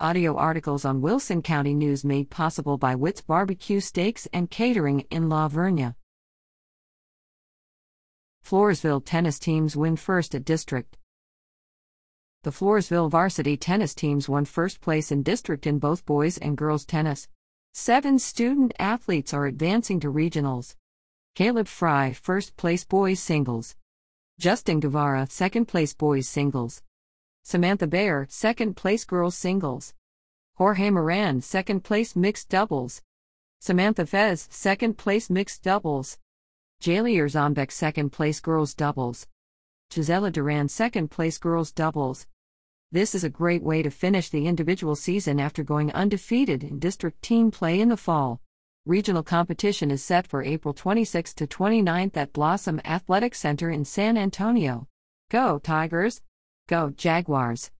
Audio articles on Wilson County News made possible by Witt's Barbecue Steaks and Catering in La Vernia. Floresville tennis teams win first at district. The Floresville varsity tennis teams won first place in district in both boys and girls tennis. Seven student athletes are advancing to regionals. Caleb Fry, first place boys singles. Justin Guevara, second place boys singles. Samantha Bayer, second place girls singles. Jorge Moran, second place mixed doubles. Samantha Fez, second place mixed doubles. Jalier Zombek, second place girls doubles. Gisela Duran, second place girls doubles. This is a great way to finish the individual season after going undefeated in district team play in the fall. Regional competition is set for April 26 to 29th at Blossom Athletic Center in San Antonio. Go Tigers! Go Jaguars!